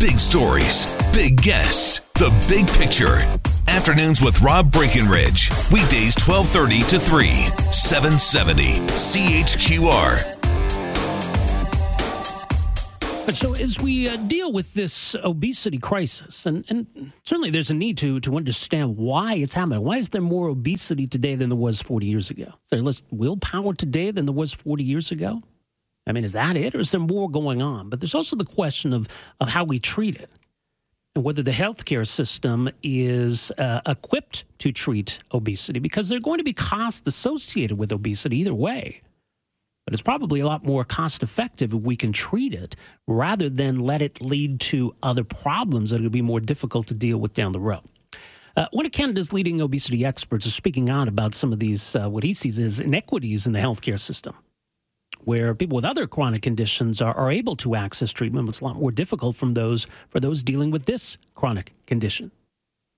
Big stories, big guests, the big picture. Afternoons with Rob Breckenridge. Weekdays 1230 to 3, 770 CHQR. So as we uh, deal with this obesity crisis, and, and certainly there's a need to to understand why it's happening. Why is there more obesity today than there was 40 years ago? Is there less willpower today than there was 40 years ago? I mean, is that it, or is there more going on? But there's also the question of of how we treat it, and whether the healthcare system is uh, equipped to treat obesity, because there are going to be costs associated with obesity either way. But it's probably a lot more cost effective if we can treat it rather than let it lead to other problems that will be more difficult to deal with down the road. Uh, one of Canada's leading obesity experts is speaking out about some of these, uh, what he sees as inequities in the healthcare system, where people with other chronic conditions are, are able to access treatment, it's a lot more difficult from those, for those dealing with this chronic condition,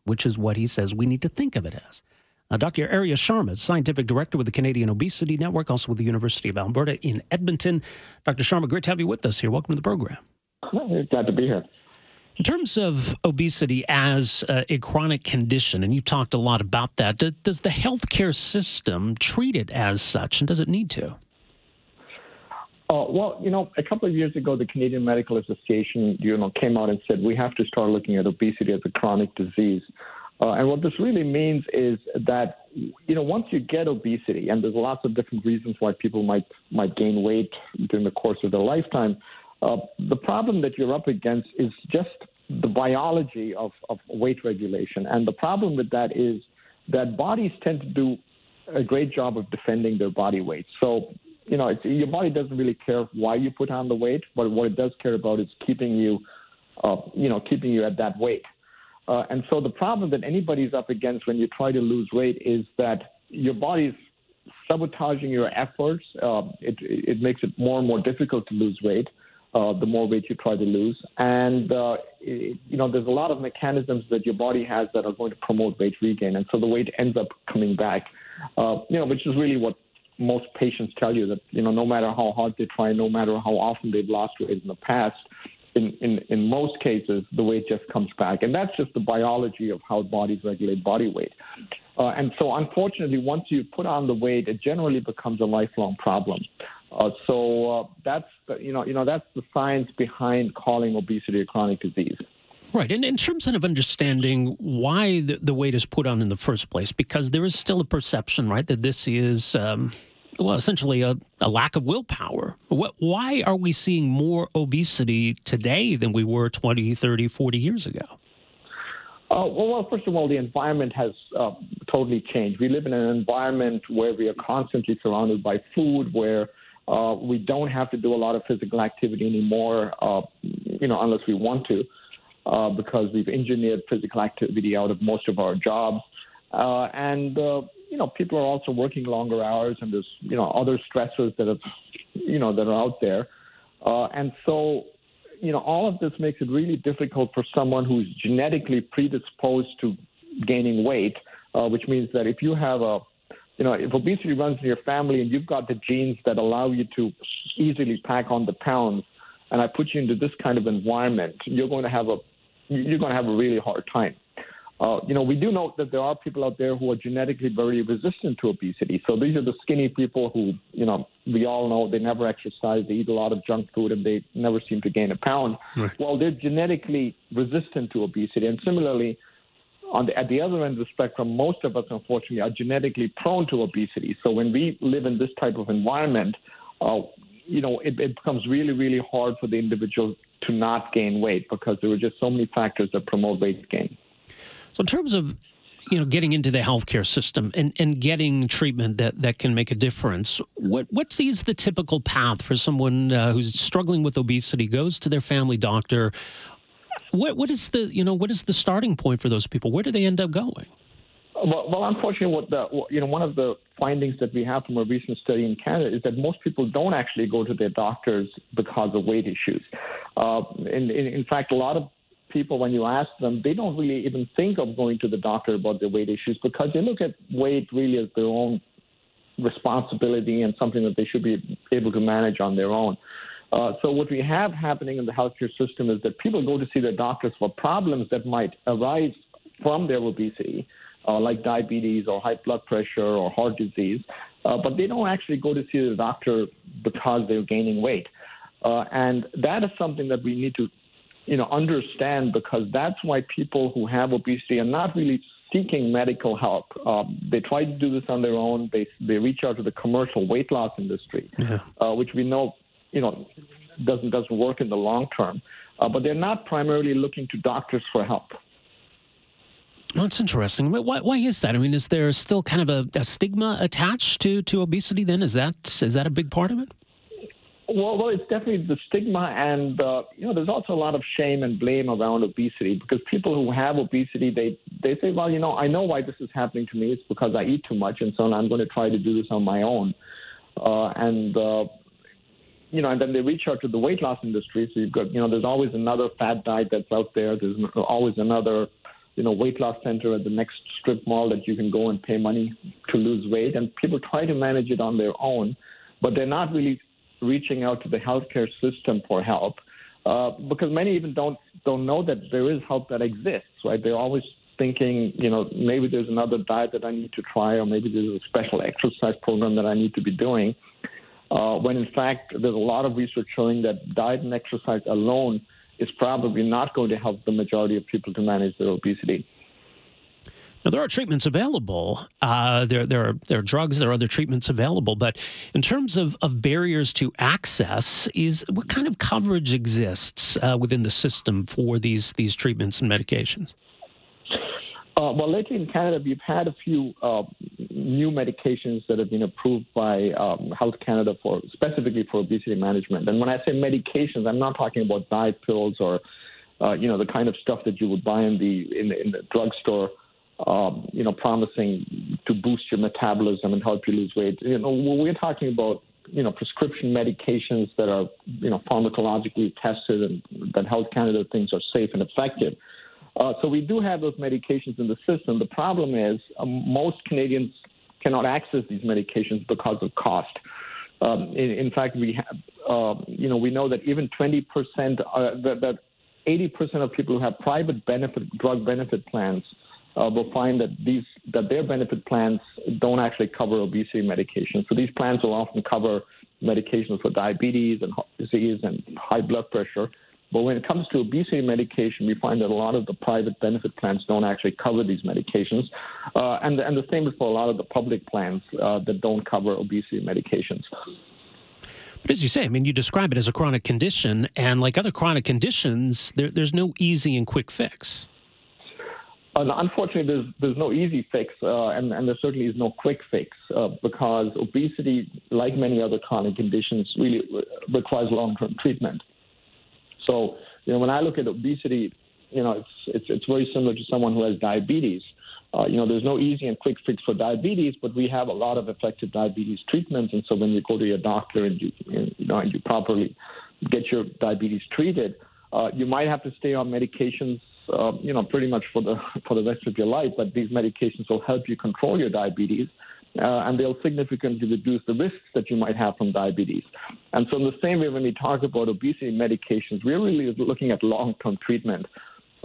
which is what he says we need to think of it as. Uh, Dr. Arya Sharma is Scientific Director with the Canadian Obesity Network, also with the University of Alberta in Edmonton. Dr. Sharma, great to have you with us here. Welcome to the program. Glad to be here. In terms of obesity as uh, a chronic condition, and you talked a lot about that, does, does the healthcare system treat it as such, and does it need to? Uh, well, you know, a couple of years ago, the Canadian Medical Association, you know, came out and said we have to start looking at obesity as a chronic disease. Uh, and what this really means is that you know once you get obesity, and there's lots of different reasons why people might might gain weight during the course of their lifetime. Uh, the problem that you're up against is just the biology of, of weight regulation, and the problem with that is that bodies tend to do a great job of defending their body weight. So you know, your body doesn't really care why you put on the weight, but what it does care about is keeping you, uh, you know, keeping you at that weight. Uh, and so the problem that anybody's up against when you try to lose weight is that your body's sabotaging your efforts. Uh, it, it makes it more and more difficult to lose weight. Uh, the more weight you try to lose, and uh, it, you know there's a lot of mechanisms that your body has that are going to promote weight regain, and so the weight ends up coming back. Uh, you know, which is really what most patients tell you that you know no matter how hard they try, no matter how often they've lost weight in the past, in, in, in most cases, the weight just comes back. And that's just the biology of how bodies regulate body weight. Uh, and so, unfortunately, once you put on the weight, it generally becomes a lifelong problem. Uh, so uh, that's the, you know you know that's the science behind calling obesity a chronic disease. Right, and in terms of understanding why the, the weight is put on in the first place, because there is still a perception, right, that this is um, well, essentially a, a lack of willpower. What, why are we seeing more obesity today than we were 20, 30, 40 years ago? Uh, well, well, first of all, the environment has uh, totally changed. We live in an environment where we are constantly surrounded by food, where uh, we don't have to do a lot of physical activity anymore, uh, you know, unless we want to, uh, because we've engineered physical activity out of most of our jobs. Uh, and know, people are also working longer hours, and there's you know other stressors that have, you know, that are out there, uh, and so you know all of this makes it really difficult for someone who's genetically predisposed to gaining weight, uh, which means that if you have a you know, if obesity runs in your family and you've got the genes that allow you to easily pack on the pounds, and I put you into this kind of environment, you're going to have a you're going to have a really hard time. Uh, you know, we do know that there are people out there who are genetically very resistant to obesity. So these are the skinny people who, you know, we all know they never exercise, they eat a lot of junk food, and they never seem to gain a pound. Right. Well, they're genetically resistant to obesity. And similarly, on the, at the other end of the spectrum, most of us, unfortunately, are genetically prone to obesity. So when we live in this type of environment, uh, you know, it, it becomes really, really hard for the individual to not gain weight because there are just so many factors that promote weight gain. So, in terms of you know, getting into the healthcare system and, and getting treatment that, that can make a difference, what what is the typical path for someone uh, who's struggling with obesity, goes to their family doctor? What what is the you know what is the starting point for those people? Where do they end up going? Well, well, unfortunately, what the you know one of the findings that we have from a recent study in Canada is that most people don't actually go to their doctors because of weight issues. Uh, in, in, in fact, a lot of people, when you ask them, they don't really even think of going to the doctor about their weight issues because they look at weight really as their own responsibility and something that they should be able to manage on their own. Uh, so what we have happening in the healthcare system is that people go to see their doctors for problems that might arise from their obesity uh, like diabetes or high blood pressure or heart disease, uh, but they don't actually go to see the doctor because they're gaining weight. Uh, and that is something that we need to, you know, understand because that's why people who have obesity are not really seeking medical help. Um, they try to do this on their own. They they reach out to the commercial weight loss industry, yeah. uh, which we know, you know, doesn't doesn't work in the long term. Uh, but they're not primarily looking to doctors for help. Well, that's interesting. Why, why is that? I mean, is there still kind of a, a, stigma attached to, to obesity? Then is that is that a big part of it? Well, well, it's definitely the stigma, and uh, you know, there's also a lot of shame and blame around obesity because people who have obesity, they they say, well, you know, I know why this is happening to me. It's because I eat too much, and so I'm going to try to do this on my own. Uh, and uh, you know, and then they reach out to the weight loss industry. So you've got, you know, there's always another fat diet that's out there. There's always another you know, weight loss center at the next strip mall that you can go and pay money to lose weight. And people try to manage it on their own, but they're not really reaching out to the healthcare system for help uh, because many even don't don't know that there is help that exists. Right? They're always thinking, you know, maybe there's another diet that I need to try, or maybe there's a special exercise program that I need to be doing. Uh, when in fact, there's a lot of research showing that diet and exercise alone is probably not going to help the majority of people to manage their obesity. Now, there are treatments available. Uh, there, there, are, there are drugs, there are other treatments available. But in terms of, of barriers to access, is what kind of coverage exists uh, within the system for these, these treatments and medications? Uh, well, lately in Canada, we've had a few uh, new medications that have been approved by um, Health Canada for specifically for obesity management. And when I say medications, I'm not talking about diet pills or uh, you know the kind of stuff that you would buy in the in the, in the drugstore. Um, you know, promising to boost your metabolism and help you lose weight. You know, we're talking about you know prescription medications that are you know pharmacologically tested and that Health Canada thinks are safe and effective. Uh, so we do have those medications in the system. The problem is um, most Canadians cannot access these medications because of cost. Um, in, in, fact, we have, uh, you know, we know that even 20 percent, uh, that, that 80 percent of people who have private benefit drug benefit plans uh, will find that these that their benefit plans don't actually cover obesity medications. So these plans will often cover medications for diabetes and heart disease and high blood pressure, but when it comes to obesity medication, we find that a lot of the private benefit plans don't actually cover these medications. Uh, and, and the same is for a lot of the public plans uh, that don't cover obesity medications. But as you say, I mean, you describe it as a chronic condition, and like other chronic conditions, there, there's no easy and quick fix. Unfortunately, there's there's no easy fix, uh, and, and there certainly is no quick fix uh, because obesity, like many other chronic conditions, really requires long-term treatment. So, you know, when I look at obesity, you know, it's it's it's very similar to someone who has diabetes. Uh, you know, there's no easy and quick fix for diabetes, but we have a lot of effective diabetes treatments. And so when you go to your doctor and you you know and you properly get your diabetes treated, uh, you might have to stay on medications, uh, you know, pretty much for the for the rest of your life. But these medications will help you control your diabetes uh, and they'll significantly reduce the risks that you might have from diabetes. And so, in the same way, when we talk about obesity medications, we're really looking at long term treatment.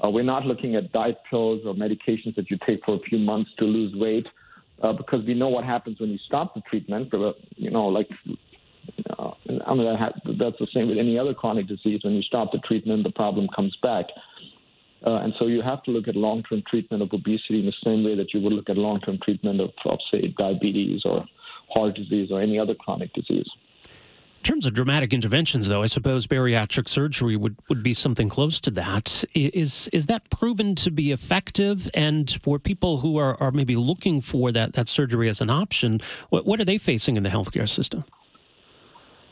Uh, we're not looking at diet pills or medications that you take for a few months to lose weight, uh, because we know what happens when you stop the treatment. Uh, you know, like uh, I mean, that that's the same with any other chronic disease. When you stop the treatment, the problem comes back. Uh, and so you have to look at long-term treatment of obesity in the same way that you would look at long-term treatment of, of say, diabetes or heart disease or any other chronic disease. In terms of dramatic interventions, though, I suppose bariatric surgery would, would be something close to that. Is is that proven to be effective? And for people who are, are maybe looking for that, that surgery as an option, what, what are they facing in the healthcare system?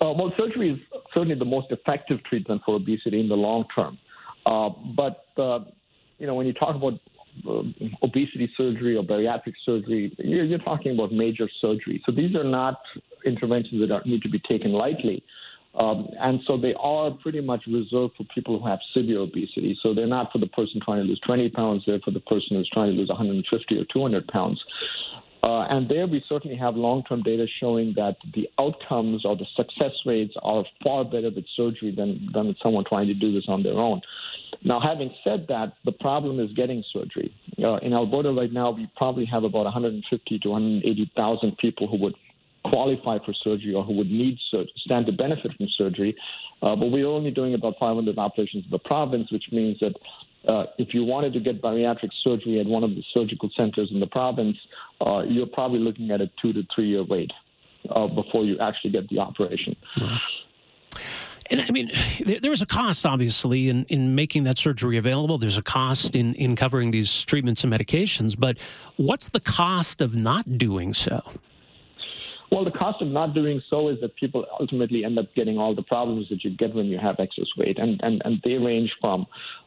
Uh, well, surgery is certainly the most effective treatment for obesity in the long term. Uh, but you know, when you talk about uh, obesity surgery or bariatric surgery, you're, you're, talking about major surgery. So these are not interventions that are, need to be taken lightly. Um, and so they are pretty much reserved for people who have severe obesity. So they're not for the person trying to lose 20 pounds, they're for the person who's trying to lose 150 or 200 pounds. Uh, and there we certainly have long term data showing that the outcomes or the success rates are far better with surgery than, than with someone trying to do this on their own. Now, having said that, the problem is getting surgery. Uh, in Alberta right now, we probably have about 150 to 180,000 people who would qualify for surgery or who would need sur- stand to benefit from surgery. Uh, but we're only doing about 500 operations in the province, which means that uh, if you wanted to get bariatric surgery at one of the surgical centers in the province, uh, you're probably looking at a two to three year wait uh, before you actually get the operation. Mm-hmm. And I mean, there is a cost, obviously, in, in making that surgery available. There's a cost in, in covering these treatments and medications. But what's the cost of not doing so? Well, the cost of not doing so is that people ultimately end up getting all the problems that you get when you have excess weight, and and, and they range from,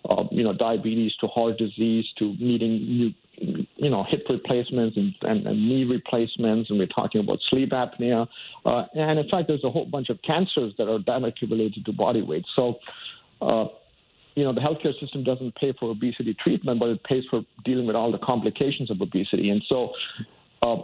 uh, you know, diabetes to heart disease to needing new you know, hip replacements and, and, and, knee replacements, and we're talking about sleep apnea. Uh, and in fact, there's a whole bunch of cancers that are directly related to body weight. So, uh, you know, the healthcare system doesn't pay for obesity treatment, but it pays for dealing with all the complications of obesity. And so, uh,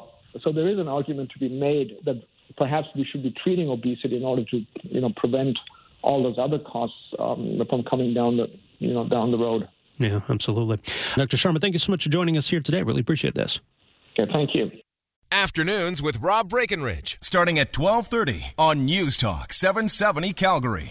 so there is an argument to be made that perhaps we should be treating obesity in order to, you know, prevent all those other costs um, from coming down the, you know, down the road. Yeah, absolutely. Dr. Sharma, thank you so much for joining us here today. Really appreciate this. Okay, thank you. Afternoons with Rob Breckenridge, starting at 1230 on News Talk 770 Calgary.